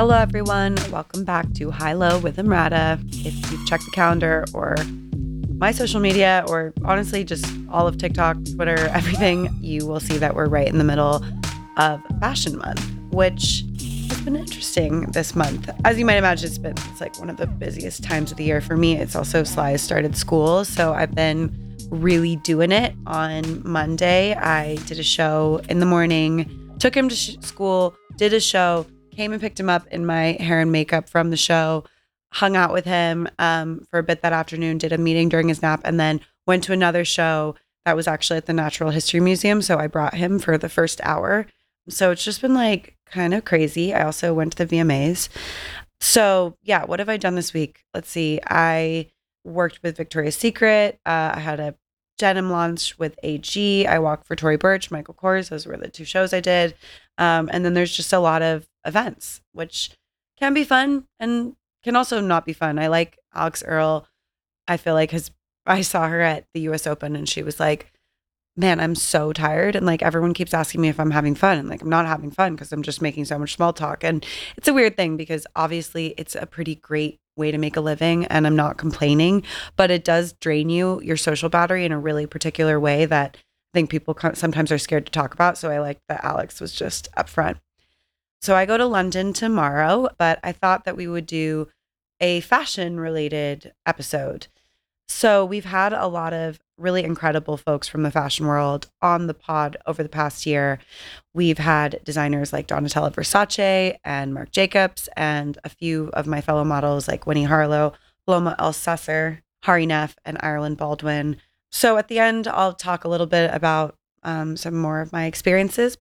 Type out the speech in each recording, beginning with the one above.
Hello, everyone. Welcome back to High Low with Emrata. If you've checked the calendar or my social media, or honestly, just all of TikTok, Twitter, everything, you will see that we're right in the middle of Fashion Month, which has been interesting this month. As you might imagine, it's been it's like one of the busiest times of the year for me. It's also Sly started school, so I've been really doing it. On Monday, I did a show in the morning, took him to sh- school, did a show, came and picked him up in my hair and makeup from the show, hung out with him um, for a bit that afternoon, did a meeting during his nap, and then went to another show that was actually at the Natural History Museum. So I brought him for the first hour. So it's just been like kind of crazy. I also went to the VMAs. So yeah, what have I done this week? Let's see. I worked with Victoria's Secret. Uh, I had a denim launch with AG. I walked for Tory Burch, Michael Kors. Those were the two shows I did. Um, and then there's just a lot of events, which can be fun and can also not be fun. I like Alix Earle. I feel like has I saw her at the US Open and she was like, Man, I'm so tired. And like everyone keeps asking me if I'm having fun. And like I'm not having fun because I'm just making so much small talk. And it's a weird thing because obviously it's a pretty great way to make a living and I'm not complaining, but it does drain you, your social battery in a really particular way that I think people sometimes are scared to talk about. So I like that Alix was just upfront. So I go to London tomorrow, but I thought that we would do a fashion related episode. So we've had a lot of really incredible folks from the fashion world on the pod over the past year. We've had designers like Donatella Versace and Marc Jacobs, and a few of my fellow models like Winnie Harlow, Paloma Elsesser, Hari Nef, and Ireland Baldwin. So at the end, I'll talk a little bit about um, some more of my experiences.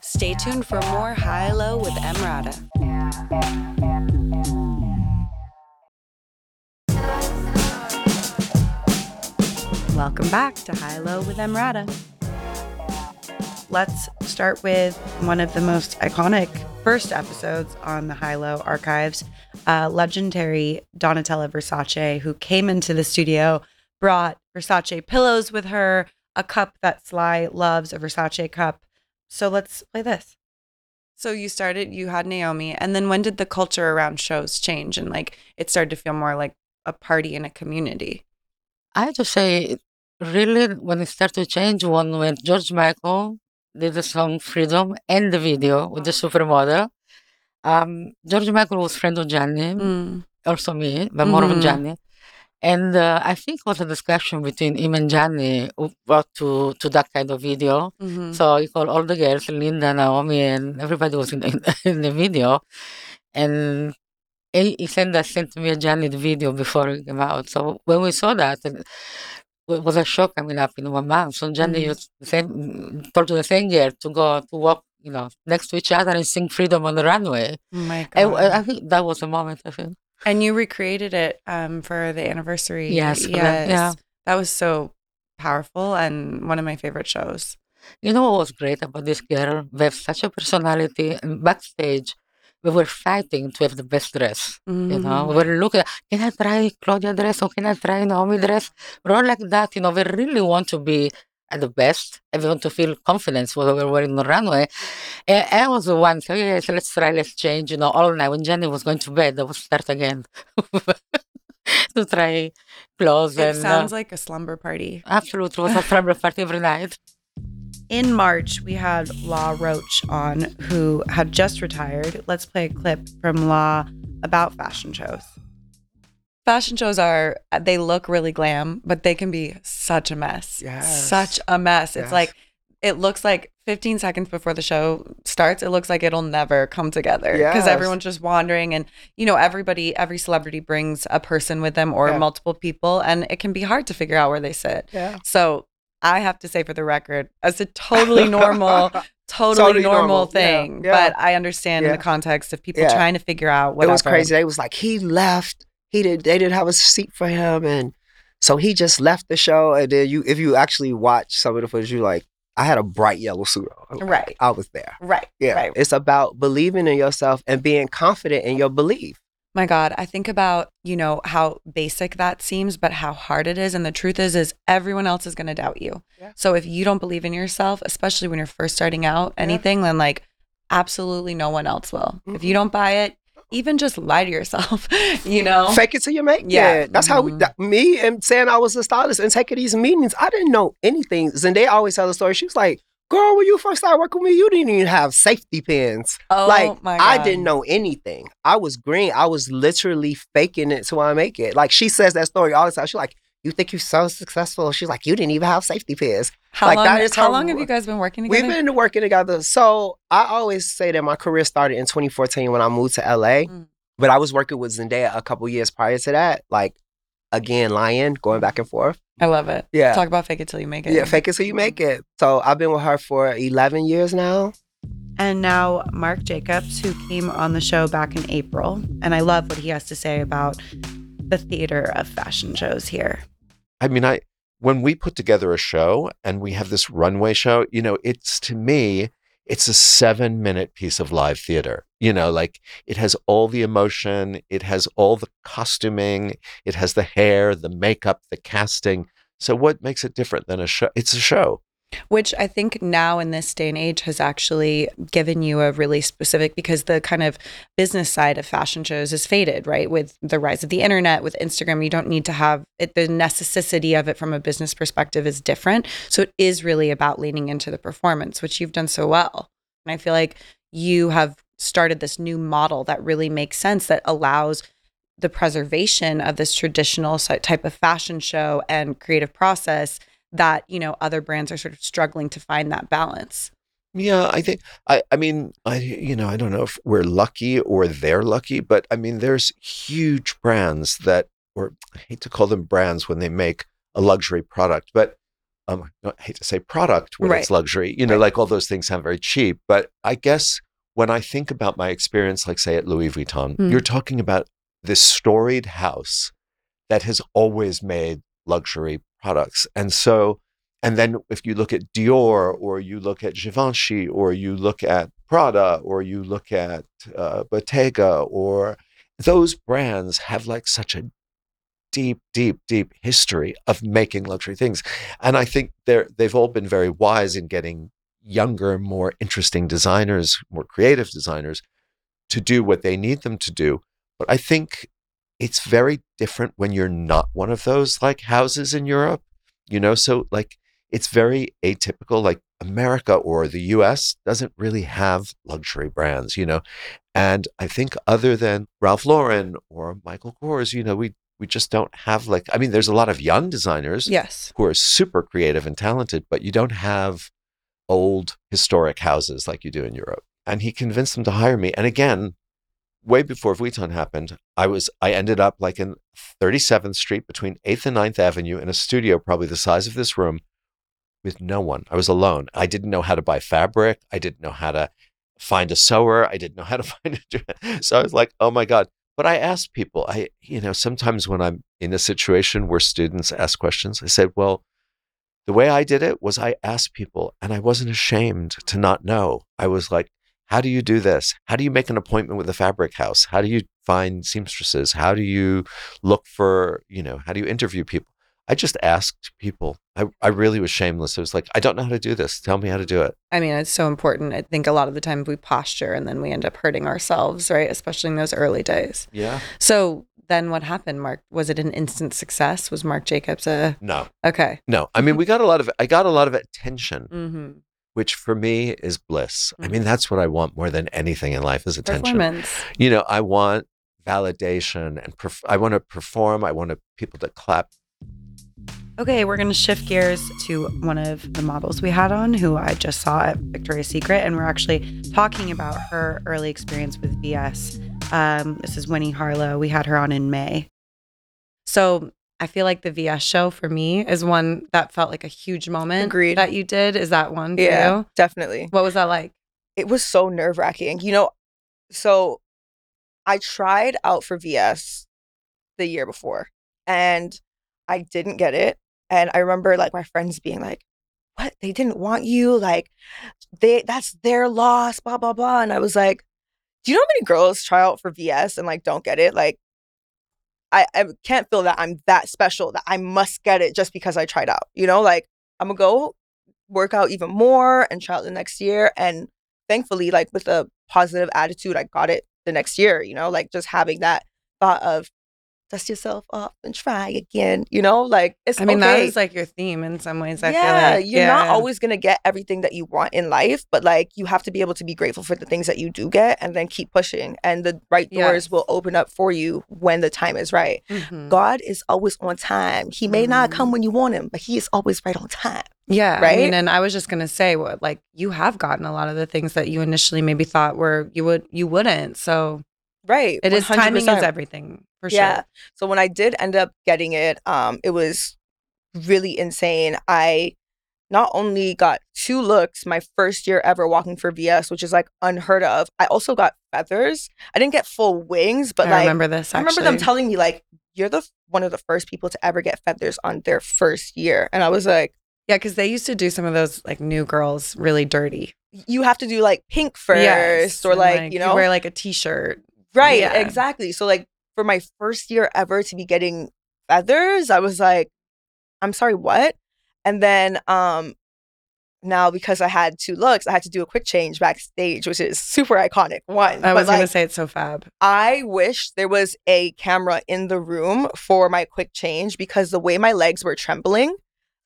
Stay tuned for more High Low with Emrata. Welcome back to High Low with Emrata. Let's start with one of the most iconic first episodes on the High Low archives. Uh, legendary Donatella Versace, who came into the studio, brought Versace pillows with her, a cup that Sly loves, a Versace cup. So let's play this. So you started, you had Naomi, and then when did the culture around shows change and like it started to feel more like a party in a community? I have to say, really, when it started to change, one when George Michael did the song Freedom and the video with the supermodel. Um, George Michael was friend of Gianni, Mm. also me, but more of Mhm. Gianni. And uh, I think it was a discussion between him and Gianni who brought to, to that kind of video. Mhm. So he called all the girls, Linda, Naomi, and everybody was in the, in the video. And he, sent us, sent me a the video before it came out. So when we saw that, it was a shock coming up in one month. So used the same, told to the same girl to go to walk, you know, next to each other and sing freedom on the runway. Oh my god! I, I think that was a moment, I think. And you recreated it um, for the anniversary. Yes, for that, yeah. That was so powerful and one of my favorite shows. You know what was great about this girl? We have such a personality. And backstage, we were fighting to have the best dress. You know, we were looking, can I try Claudia dress or can I try Naomi dress? We're all like that. You know, we really want to be at the best and we want to feel confidence when we were wearing the runway. And I was the one, so yeah, so let's try, let's change. You know, all night when Gianni was going to bed, I would start again to try clothes. It and uh, sounds like a slumber party. absolutely, it was a favorite party every night. In March, we had Law Roach on, who had just retired. Let's play a clip from Law about fashion shows. Fashion shows are, they look really glam, but they can be such a mess. Yes. Such a mess. It's Yes. like, it looks like 15 seconds before the show starts, it looks like it'll never come together because Yes. everyone's just wandering. And, you know, everybody, every celebrity brings a person with them or Yeah. multiple people, and it can be hard to figure out where they sit. Yeah. So I have to say, for the record, as a totally normal, totally, Totally normal, normal. Thing, yeah. but I understand in the context of people Yeah. trying to figure out what It was crazy. They was like, he left. He did. They didn't have a seat for him, and so he just left the show. And then you, if you actually watch some of the footage, you like, I had a bright yellow suit on. Right. I was there. Right. Yeah. Right. It's about believing in yourself and being confident in your belief. My God, I think about, you know, how basic that seems, but how hard it is. And the truth is, is everyone else is going to doubt you. Yeah. So if you don't believe in yourself, especially when you're first starting out, anything, then like absolutely no one else will. If you don't buy it, even just lie to yourself, you know? Fake it till you make Yeah. it. That's how we, Mhm. that, me and saying I was a stylist and taking these meetings. I didn't know anything. Zendaya always tell the story. She was like, "Girl, when you first started working with me, you didn't even have safety pins. Oh like I didn't know anything. I was green. I was literally faking it till I make it. Like she says that story all the time. She's like, "You think you're so successful?" She's like, "You didn't even have safety pins." How like, long, that is how her long have you guys been working together? We've been working together. So I always say that my career started in 2014 when I moved to LA. Mm. But I was working with Zendaya a couple years prior to that. Like again, Lion, going back and forth. I love it. Yeah. Talk about fake it till you make it. Yeah, fake it till you make it. So I've been with her for 11 years now. And now Marc Jacobs, who came on the show back in April. And I love what he has to say about the theater of fashion shows here. I mean, I when we put together a show and we have this runway show, you know, it's to me, it's a seven minute piece of live theater. You know, like it has all the emotion, it has all the costuming, it has the hair, the makeup, the casting. So what makes it different than a show? It's a show. Which I think now in this day and age has actually given you a really specific because the kind of business side of fashion shows is faded, right? With the rise of the internet, with Instagram, you don't need to have it. The necessity of it from a business perspective is different. So it is really about leaning into the performance, which you've done so well. And I feel like you have started this new model that really makes sense that allows the preservation of this traditional type of fashion show and creative process that you know other brands are sort of struggling to find that balance Yeah, I think I I mean, I you know, I don't know if we're lucky or they're lucky, but I mean there's huge brands that or I hate to call them brands when they make a luxury product, but um I hate to say product when it's luxury. You know, like all those things sound very cheap, but I guess when I think about my experience like say at Louis Vuitton, Mm. you're talking about this storied house that has always made luxury products. And so and then if you look at Dior or you look at Givenchy or you look at Prada or you look at uh, Bottega or those brands have like such a deep, deep, deep history of making luxury things. And I think they're they've all been very wise in getting younger, more interesting designers, more creative designers to do what they need them to do. But I think it's very different when you're not one of those like houses in Europe, you know? So like it's very atypical. Like America or the US doesn't really have luxury brands, you know. And I think other than Ralph Lauren or Michael Kors, you know, we we just don't have like I mean, there's a lot of young designers yes who are super creative and talented, but you don't have old historic houses like you do in Europe. And he convinced them to hire me. And again, way before Vuitton happened, I was I ended up like in 37th Street between 8th and 9th Avenue in a studio probably the size of this room with no one. I was alone. I didn't know how to buy fabric. I didn't know how to find a sewer. I didn't know how to find a so I was like, "Oh my god." But I asked people. I you know, sometimes when I'm in a situation where students ask questions, I said, "Well, the way I did it was I asked people and I wasn't ashamed to not know. I was like, how do you do this? How do you make an appointment with a fabric house? How do you find seamstresses? How do you look for, you know, how do you interview people? I just asked people. I, I really was shameless. I was like, I don't know how to do this. Tell me how to do it. i mean it's so important i think a lot of the time we posture and then we end up hurting ourselves right especially in those early days Yeah. so then what happened marc was it an instant success was marc jacobs a No, okay no. I mean, we got a lot of, I got a lot of attention, mm-hmm. Which for me is bliss. I mean, that's what I want more than anything in life is attention. performance you know, I want validation and perf- I want to perform. I want to, people to clap. Okay, we're going to shift gears to one of the models we had on who I just saw at Victoria's Secret. And we're actually talking about her early experience with VS. Um, this is Winnie Harlow. We had her on in May. So I feel like the VS show for me is one that felt like a huge moment Agreed. that you did. Is that one for Yeah, you? definitely. What was that like? It was so nerve wracking. You know, so I tried out for VS the year before and I didn't get it. And I remember like my friends being like, what? They didn't want you? Like, they that's their loss, blah, blah, blah. And I was like, do you know how many girls try out for VS and like don't get it? Like, I, I can't feel that I'm that special that I must get it just because I tried out. You know, like I'm gonna go work out even more and try out the next year. And thankfully, like with a positive attitude, I got it the next year, you know, like just having that thought of dust yourself off and try again, you know, like it's I mean, that okay. is like your theme in some ways. I yeah, feel like you're not always gonna get everything that you want in life, but like you have to be able to be grateful for the things that you do get and then keep pushing. And the right doors Yes. will open up for you when the time is right. Mhm. God is always on time. He may not Mhm. come when you want him, but he is always right on time. Yeah, I Right? mean, and I was just gonna say, what like you have gotten a lot of the things that you initially maybe thought were you would you wouldn't. So Right. it is timing is 100%. everything for sure. yeah. So when I did end up getting it, um, it was really insane. I not only got two looks my first year ever walking for VS, which is like unheard of. I also got feathers. I didn't get full wings, but I like remember this. I remember them telling me like you're the one of the first people to ever get feathers on their first year, and I was like, Yeah, because they used to do some of those like new girls really dirty you have to do like pink first, Yes, or and, like, you know, wear like a t-shirt. Right, Yeah. exactly. So like for my first year ever to be getting feathers, I was like, I'm sorry, what? And then um now because I had two looks, I had to do a quick change backstage, which is super iconic. One. I was gonna say it's so fab. I wish there was a camera in the room for my quick change because the way my legs were trembling,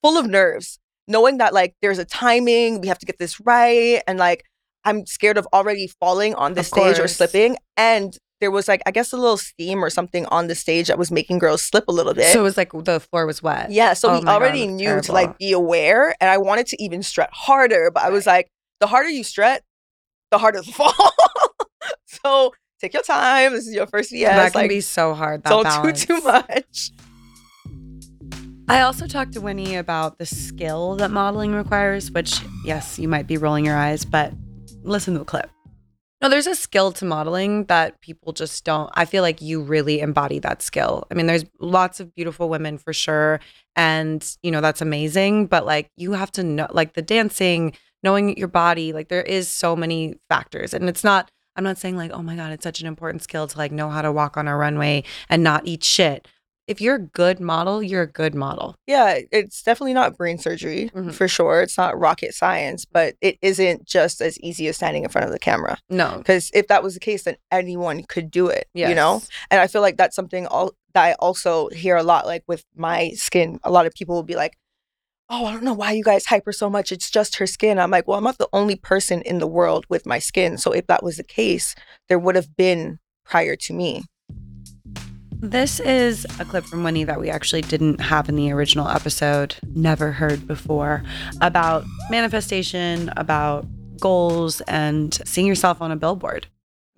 full of nerves, knowing that like there's a timing, we have to get this right, and like I'm scared of already falling on the Of stage or slipping. And there was like I guess a little steam or something on the stage that was making girls slip a little bit. So it was like the floor was wet. yeah, so Oh we my God, already knew terrible. to like be aware, and I wanted to even strut harder, but I was like, the harder you strut, the harder the fall. so take your time. This is your first VS. that can like, be so hard. That don't balance. do too much. I also talked to Winnie about the skill that modeling requires, which, yes, you might be rolling your eyes, but listen to the clip. No, there's a skill to modeling that people just don't. I feel like you really embody that skill. I mean, there's lots of beautiful women for sure. And, you know, that's amazing. But like, you have to know, like, the dancing, knowing your body, like, there is so many factors. And it's not, I'm not saying like, oh my God, it's such an important skill to like know how to walk on a runway and not eat shit. If you're a good model, you're a good model. Yeah, it's definitely not brain surgery Mhm. for sure. It's not rocket science, but it isn't just as easy as standing in front of the camera. No. Because if that was the case, then anyone could do it. You know, and I feel like that's something all that I also hear a lot. Like with my skin, a lot of people will be like, "Oh, I don't know why you guys hype her so much. It's just her skin." I'm like, "Well, I'm not the only person in the world with my skin. So if that was the case, there would have been prior to me." This is a clip from Winnie that we actually didn't have in the original episode, never heard before, about manifestation, about goals, and seeing yourself on a billboard.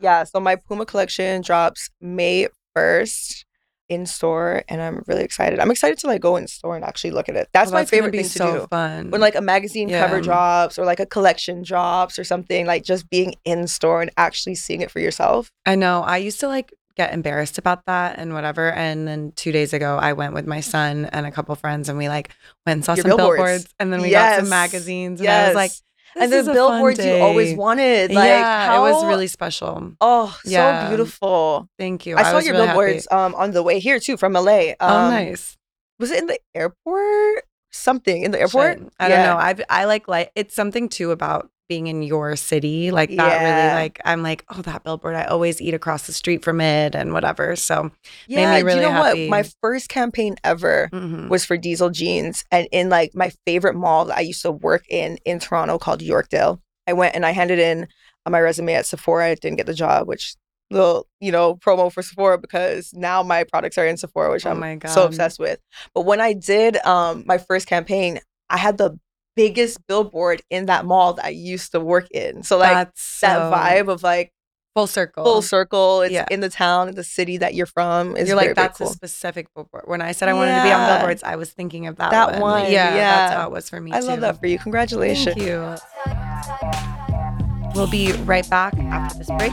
Yeah, so my Puma collection drops May 1st in store and I'm really excited. I'm excited to like go in store and actually look at it. That's, Oh, my gonna favorite thing so to do. fun. When like a magazine cover drops or like a collection drops or something, like just being in store and actually seeing it for yourself. I know I used to like get embarrassed about that and whatever. And then two days ago, I went with my son and a couple friends, and we like went and saw Your some billboards. billboards, and then we got some magazines, and I was like, and the billboards you always wanted. Like yeah, how it was really special. Oh, Yeah. so beautiful. Thank you. I saw was your really billboards um on the way here too from LA. Um, oh, nice. Was it in the airport? Something in the airport? Shit. I don't know. I've I like like it's something too about being in your city. Like that Yeah. really like I'm like, oh that billboard. I always eat across the street from it and whatever. So Yeah, me really you know happy. what? My first campaign ever mhm. was for Diesel Jeans, and in like my favorite mall that I used to work in in Toronto called Yorkdale. I went and I handed in my resume at Sephora. I didn't get the job, which little you know promo for Sephora because now my products are in Sephora, which Oh I'm my so obsessed with. But when I did um my first campaign, I had the biggest billboard in that mall that I used to work in. So like That's that so vibe of like full circle. full circle. It's Yeah. in the town, the city that you're from. Is You're very, like that's cool. a specific billboard. When I said I wanted to be on billboards, I was thinking of that, That one. one, Yeah, that's how it was for me I too. love that for you. Congratulations. Thank you. We'll be right back after this break.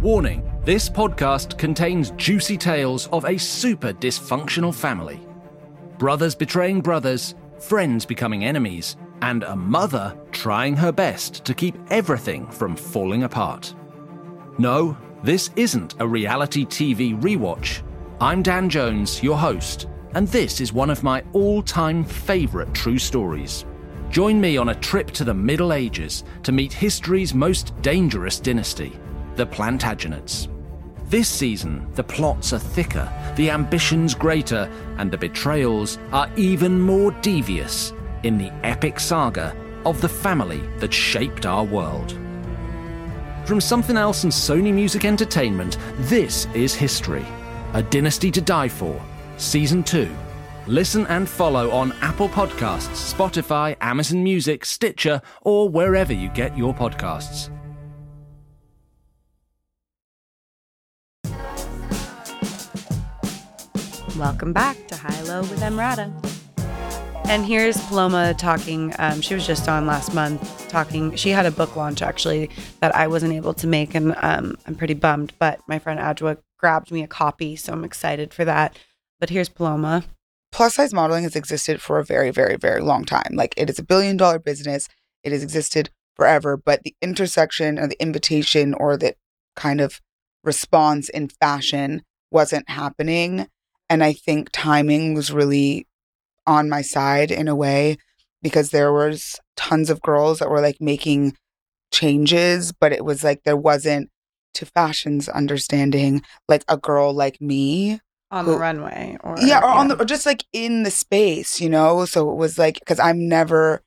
Warning this podcast contains juicy tales of a super dysfunctional family. Brothers betraying brothers, friends becoming enemies, and a mother trying her best to keep everything from falling apart. No, this isn't a reality TV rewatch. I'm Dan Jones, your host, and this is one of my all time favourite true stories. Join me on a trip to the Middle Ages to meet history's most dangerous dynasty, the Plantagenets. This season, the plots are thicker, the ambitions greater, and the betrayals are even more devious in the epic saga of the family that shaped our world. From Something Else and Sony Music Entertainment, this is History, A Dynasty to Die For, Season 2. Listen and follow on Apple Podcasts, Spotify, Amazon Music, Stitcher, or wherever you get your podcasts. Welcome back to High Low with Emrata. And here's Paloma talking. Um, she was just on last month talking. She had a book launch actually that I wasn't able to make, and um, I'm pretty bummed. But my friend Adwa grabbed me a copy, so I'm excited for that. But here's Paloma. plus size modeling has existed for a very, very, very long time. Like it is a billion dollar business. It has existed forever, but the intersection or the invitation or the kind of response in fashion wasn't happening. And I think timing was really on my side in a way because there was tons of girls that were like making changes, but it was like there wasn't to fashion's understanding like a girl like me on the runway or yeah, or on the or just like in the space, you know. So it was like because I'm never,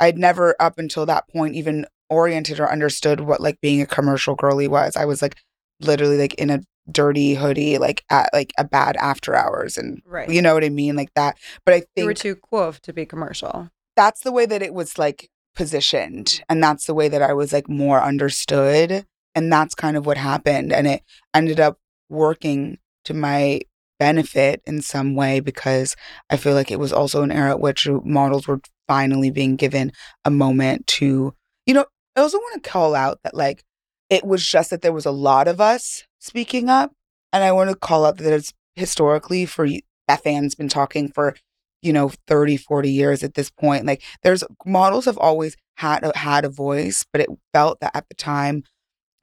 I'd never up until that point even oriented or understood what like being a commercial girly was. I was like literally like in a dirty hoodie, like at like a bad after hours, and right. you know what I mean, like that. But I think you were too cool to be commercial. that's the way that it was like positioned, mm. and that's the way that I was like more understood, and that's kind of what happened, and it ended up working to my benefit in some way because I feel like it was also an era at which models were finally being given a moment to, you know, I also want to call out that like it was just that there was a lot of us speaking up. And I want to call out that it's historically for y- Bethann's been talking for, you know, 30, 40 years at this point. Like there's models have always had a, had a voice, but it felt that at the time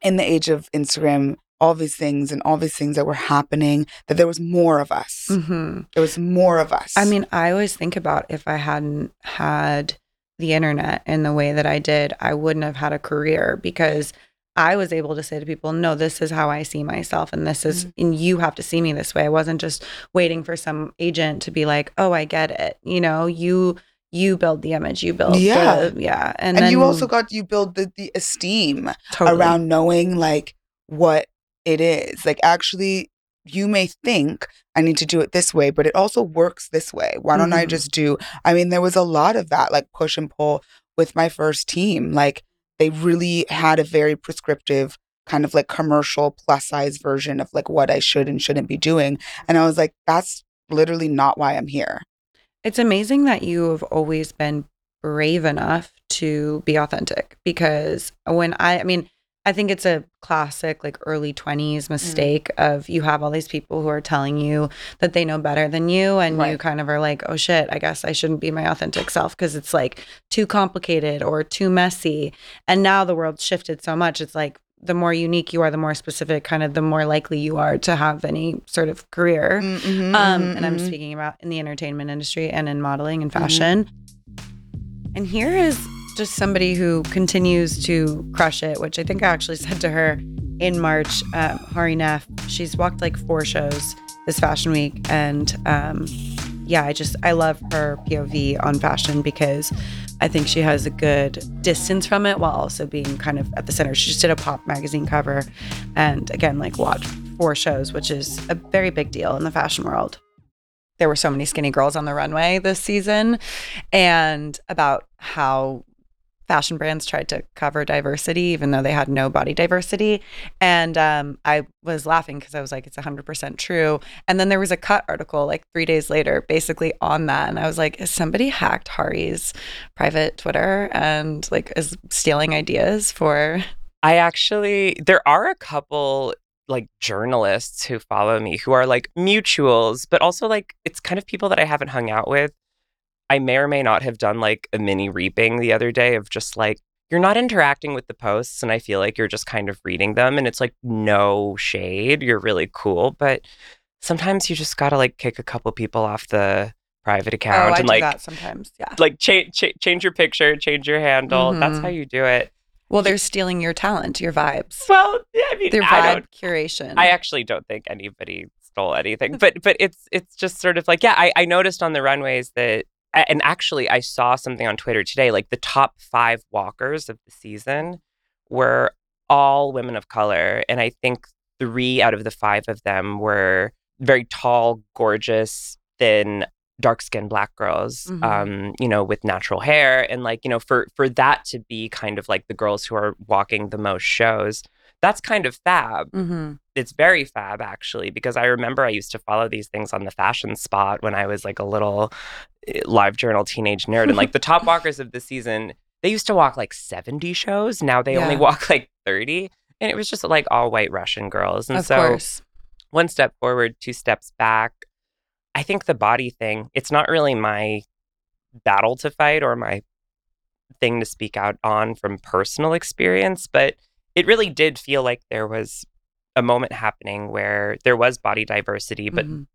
in the age of Instagram, all these things and all these things that were happening, that there was more of us. Mm-hmm. There was more of us. I mean, I always think about if I hadn't had the internet in the way that I did, I wouldn't have had a career because I was able to say to people, no, this is how I see myself. And this is, and you have to see me this way. I wasn't just waiting for some agent to be like, oh, I get it. You know, you, you build the image, you build, Yeah. the, yeah. And, and, then you also got you build the, the esteem totally. around knowing like what it is. Like actually you may think I need to do it this way, but it also works this way. Why don't I Mhm. just do I mean there was a lot of that like push and pull with my first team. Like they really had a very prescriptive kind of like commercial plus size version of like what I should and shouldn't be doing. And I was like that's literally not why I'm here. It's amazing that you have always been brave enough to be authentic because when I, I mean, I think it's a classic like early 20s mistake of you have all these people who are telling you that they know better than you and you kind of are like, "Oh shit, I guess I shouldn't be my authentic self because it's like too complicated or too messy." And now the world's shifted so much. It's like the more unique you are, the more specific kind of the more likely you are to have any sort of career. Mhm, Um, mhm, and I'm mhm. speaking about in the entertainment industry and in modeling and Mhm. fashion. And here is just somebody who continues to crush it, which I think I actually said to her in March. Um, Hari Nef, she's walked like four shows this fashion week, and um, yeah, I just I love her POV on fashion because I think she has a good distance from it while also being kind of at the center. She just did a pop magazine cover, and again, like watched four shows, which is a very big deal in the fashion world. There were so many skinny girls on the runway this season, and about how fashion brands tried to cover diversity, even though they had no body diversity. And um, I was laughing because I was like, it's 100% true. And then there was a cut article like three days later, basically on that. And I was like, is somebody hacked Hari's private Twitter and like is stealing ideas for. I actually, there are a couple like journalists who follow me who are like mutuals, but also like it's kind of people that I haven't hung out with. I may or may not have done like a mini reaping the other day of just like, you're not interacting with the posts. And I feel like you're just kind of reading them. And it's like, no shade. You're really cool. But sometimes you just got to like kick a couple people off the private account oh, I and like, that sometimes. Yeah. like cha- cha- change your picture, change your handle. That's Mhm. how you do it. Well, they're stealing your talent, your vibes, Well, yeah, I mean, their vibe curation. I actually don't think anybody stole anything, but but it's it's just sort of like yeah, I, I noticed on the runways that, and actually I saw something on Twitter today, like the top five walkers of the season were all women of color, and I think three out of the five of them were very tall, gorgeous, thin, dark skinned black girls, Mhm. um, you know, with natural hair. And like, you know, for for that to be kind of like the girls who are walking the most shows, that's kind of fab. mm-hmm. It's very fab actually, because I remember I used to follow these things on the fashion spot when I was like a little live journal teenage nerd. And like the top walkers of the season, they used to walk like 70 shows. Now they only walk like 30. And it was just like all white Russian girls. And Of so course. one step forward, two steps back. I think the body thing, it's not really my battle to fight or my thing to speak out on from personal experience, but it really did feel like there was a moment happening where there was body diversity, but Mhm.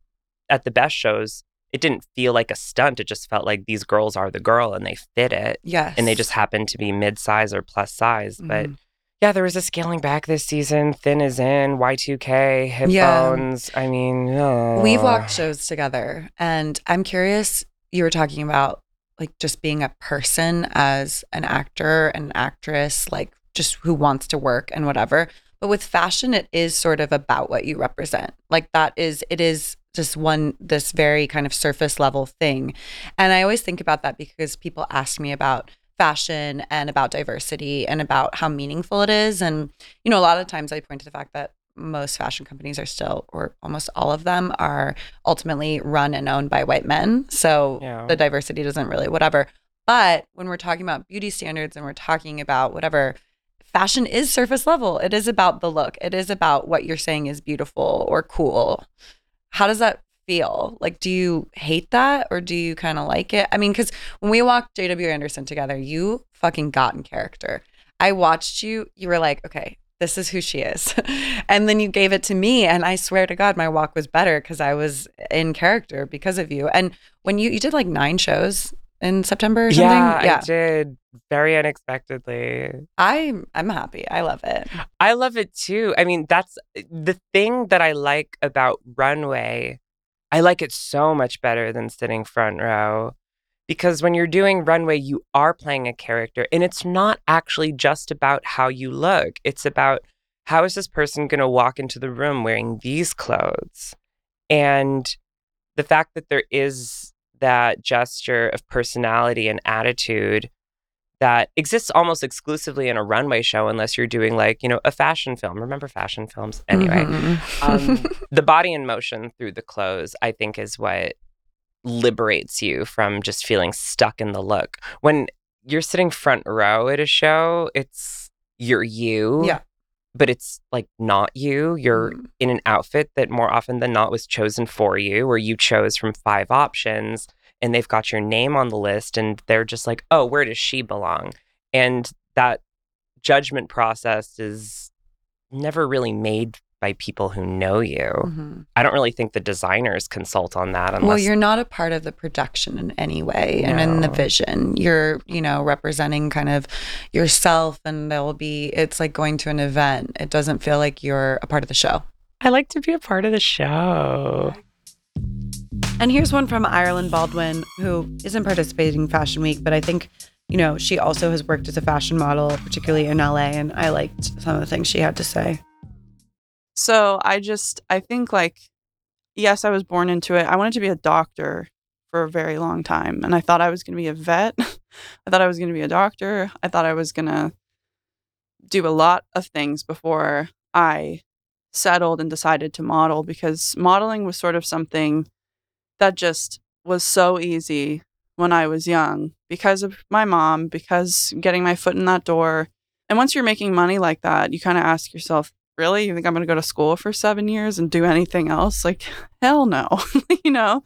at the best shows, it didn't feel like a stunt. It just felt like these girls are the girl and they fit it. yes. And they just happen to be mid size or plus size. But Mhm. yeah, there was a scaling back this season. Thin is in, Y2K, hip Yeah. bones. I mean, We've uh, walked shows together, and I'm curious. You were talking about like just being a person as an actor, an actress, like just who wants to work and whatever. But with fashion, it is sort of about what you represent. Like that is, it is just one, this very kind of surface level thing. And I always think about that because people ask me about fashion and about diversity and about how meaningful it is. And, you know, a lot of times I point to the fact that most fashion companies are still, or almost all of them, are ultimately run and owned by white men. So Yeah. the diversity doesn't really, whatever. But when we're talking about beauty standards and we're talking about whatever, fashion is surface level. It is about the look, it is about what you're saying is beautiful or cool. How does that feel? Like, do you hate that or do you kind of like it? I mean, because when we walked JW Anderson together, you fucking got in character. I watched you, you were like, okay, this is who she is. and then you gave it to me. And I swear to God, my walk was better because I was in character because of you. And when you, you did like nine shows in September or something. Yeah, I did very unexpectedly. I'm I'm happy. I love it. I love it too. I mean, that's the thing that I like about Runway. I like it so much better than sitting front row because when you're doing Runway, you are playing a character and it's not actually just about how you look. It's about how is this person going to walk into the room wearing these clothes? And the fact that there is that gesture of personality and attitude that exists almost exclusively in a runway show unless you're doing like you know a fashion film remember fashion films anyway Mhm. um, the body in motion through the clothes i think is what liberates you from just feeling stuck in the look when you're sitting front row at a show it's you're you Yeah. But it's like not you you're Mhm. in an outfit that more often than not was chosen for you or you chose from five options and they've got your name on the list and they're just like oh where does she belong and that judgment process is never really made by people who know you Mhm. i don't really think the designers consult on that unless Well, you're not a part of the production in any way and in the vision. You're, you know, representing kind of yourself and there'll be it's like going to an event. It doesn't feel like you're a part of the show. i like to be a part of the show And here's one from Ireland Baldwin, who isn't participating in Fashion Week, but I think, you know, she also has worked as a fashion model, particularly in LA, and I liked some of the things she had to say. So I just, I think like, yes, I was born into it. I wanted to be a doctor for a very long time. And I thought I was going to be a vet. I thought I was going to be a doctor. I thought I was going to do a lot of things before I settled and decided to model because modeling was sort of something that just was so easy when I was young because of my mom, because getting my foot in that door. And once you're making money like that, you kind of ask yourself, really? You think I'm going to go to school for seven years and do anything else? Like, hell no, you know?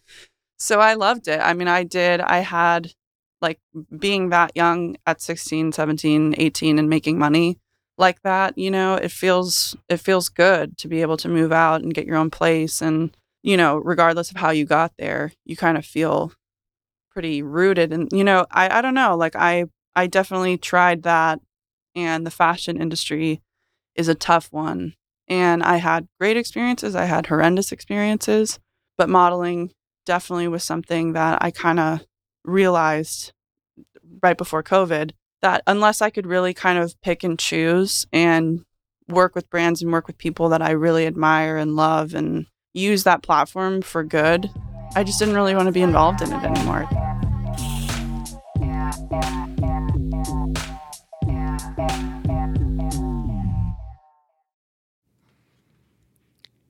So I loved it. I mean, I did, I had like being that young at 16, 17, 18 and making money like that, you know, it feels it feels good to be able to move out and get your own place and you know, regardless of how you got there, you kind of feel pretty rooted and you know, I I don't know, like I I definitely tried that and the fashion industry is a tough one. And I had great experiences, I had horrendous experiences, but modeling definitely was something that I kind of realized right before COVID that unless I could really kind of pick and choose and work with brands and work with people that I really admire and love and use that platform for good, I just didn't really want to be involved in it anymore.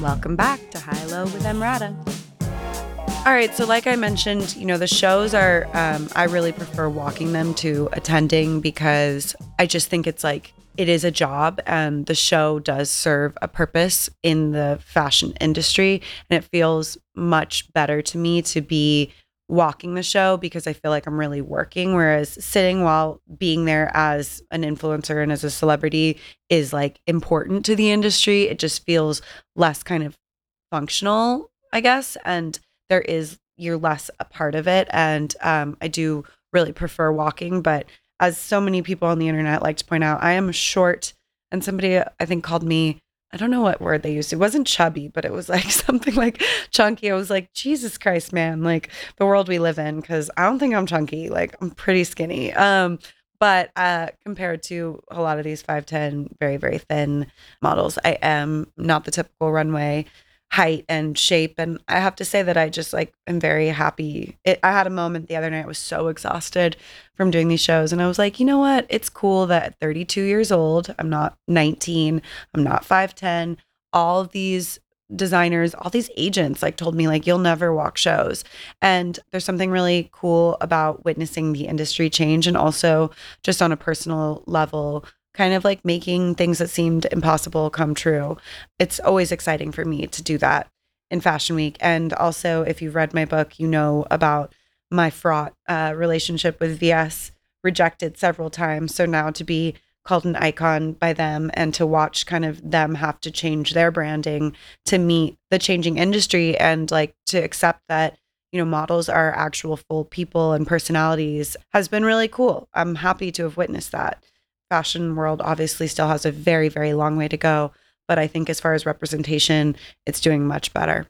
Welcome back to High Low with Emrata. All right, so like I mentioned, you know, the shows are, um, I really prefer walking them to attending because I just think it's like, it is a job and the show does serve a purpose in the fashion industry. And it feels much better to me to be walking the show because I feel like I'm really working. Whereas sitting while being there as an influencer and as a celebrity is like important to the industry. It just feels less kind of functional, I guess. And there is, you're less a part of it. And um, I do really prefer walking. But as so many people on the internet like to point out, I am short. And somebody I think called me I don't know what word they used. It wasn't chubby, but it was like something like chunky. I was like, Jesus Christ, man, like the world we live in, because I don't think I'm chunky. Like I'm pretty skinny. Um, but uh, compared to a lot of these 5'10, very, very thin models, I am not the typical runway height and shape. And I have to say that I just like am very happy. It, I had a moment the other night, I was so exhausted from doing these shows. And I was like, you know what? It's cool that at 32 years old, I'm not 19, I'm not 5'10. All these designers, all these agents like told me like you'll never walk shows. And there's something really cool about witnessing the industry change and also just on a personal level kind of like making things that seemed impossible come true. It's always exciting for me to do that in Fashion Week. And also, if you've read my book, you know about my fraught uh, relationship with VS, rejected several times. So now to be called an icon by them and to watch kind of them have to change their branding to meet the changing industry and like to accept that you know models are actual full people and personalities has been really cool i'm happy to have witnessed that fashion world obviously still has a very, very long way to go. But I think as far as representation, it's doing much better.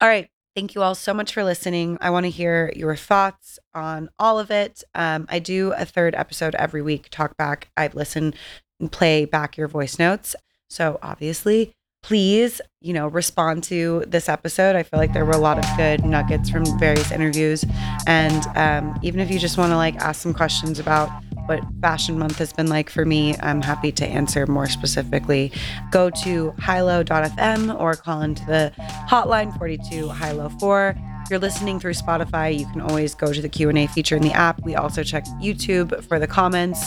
All right. Thank you all so much for listening. I want to hear your thoughts on all of it. Um, I do a third episode every week, talk back. I listen and play back your voice notes. So obviously, please, you know, respond to this episode. I feel like there were a lot of good nuggets from various interviews. And um, even if you just want to like ask some questions about what Fashion Month has been like for me, I'm happy to answer more specifically. Go to highlow.fm or call into the hotline 42 highlow 4 If you're listening through Spotify, you can always go to the Q&A feature in the app. We also check YouTube for the comments.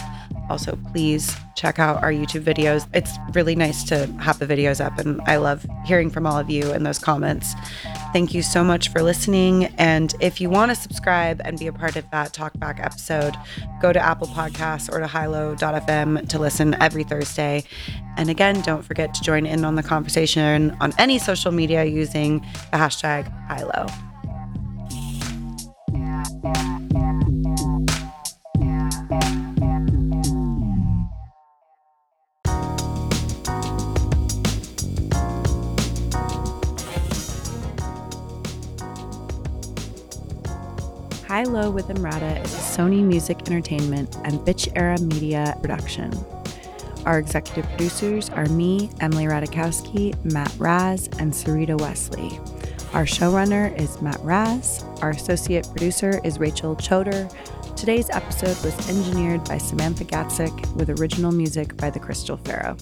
Also, please check out our YouTube videos. It's really nice to have the videos up, and I love hearing from all of you in those comments. Thank you so much for listening. And if you want to subscribe and be a part of that talkback episode, go to Apple Podcasts or to highlow.fm to listen every Thursday. And again, don't forget to join in on the conversation on any social media using the hashtag highlow. Low with Emrata is a Sony Music Entertainment and Bitch Era Media production. Our executive producers are me, Emily Ratajkowski, Matt Raz, and Sarita Wesley. Our showrunner is Matt Raz. Our associate producer is Rachel Choder. Today's episode was engineered by Samantha Gatzik with original music by The Crystal Pharaoh.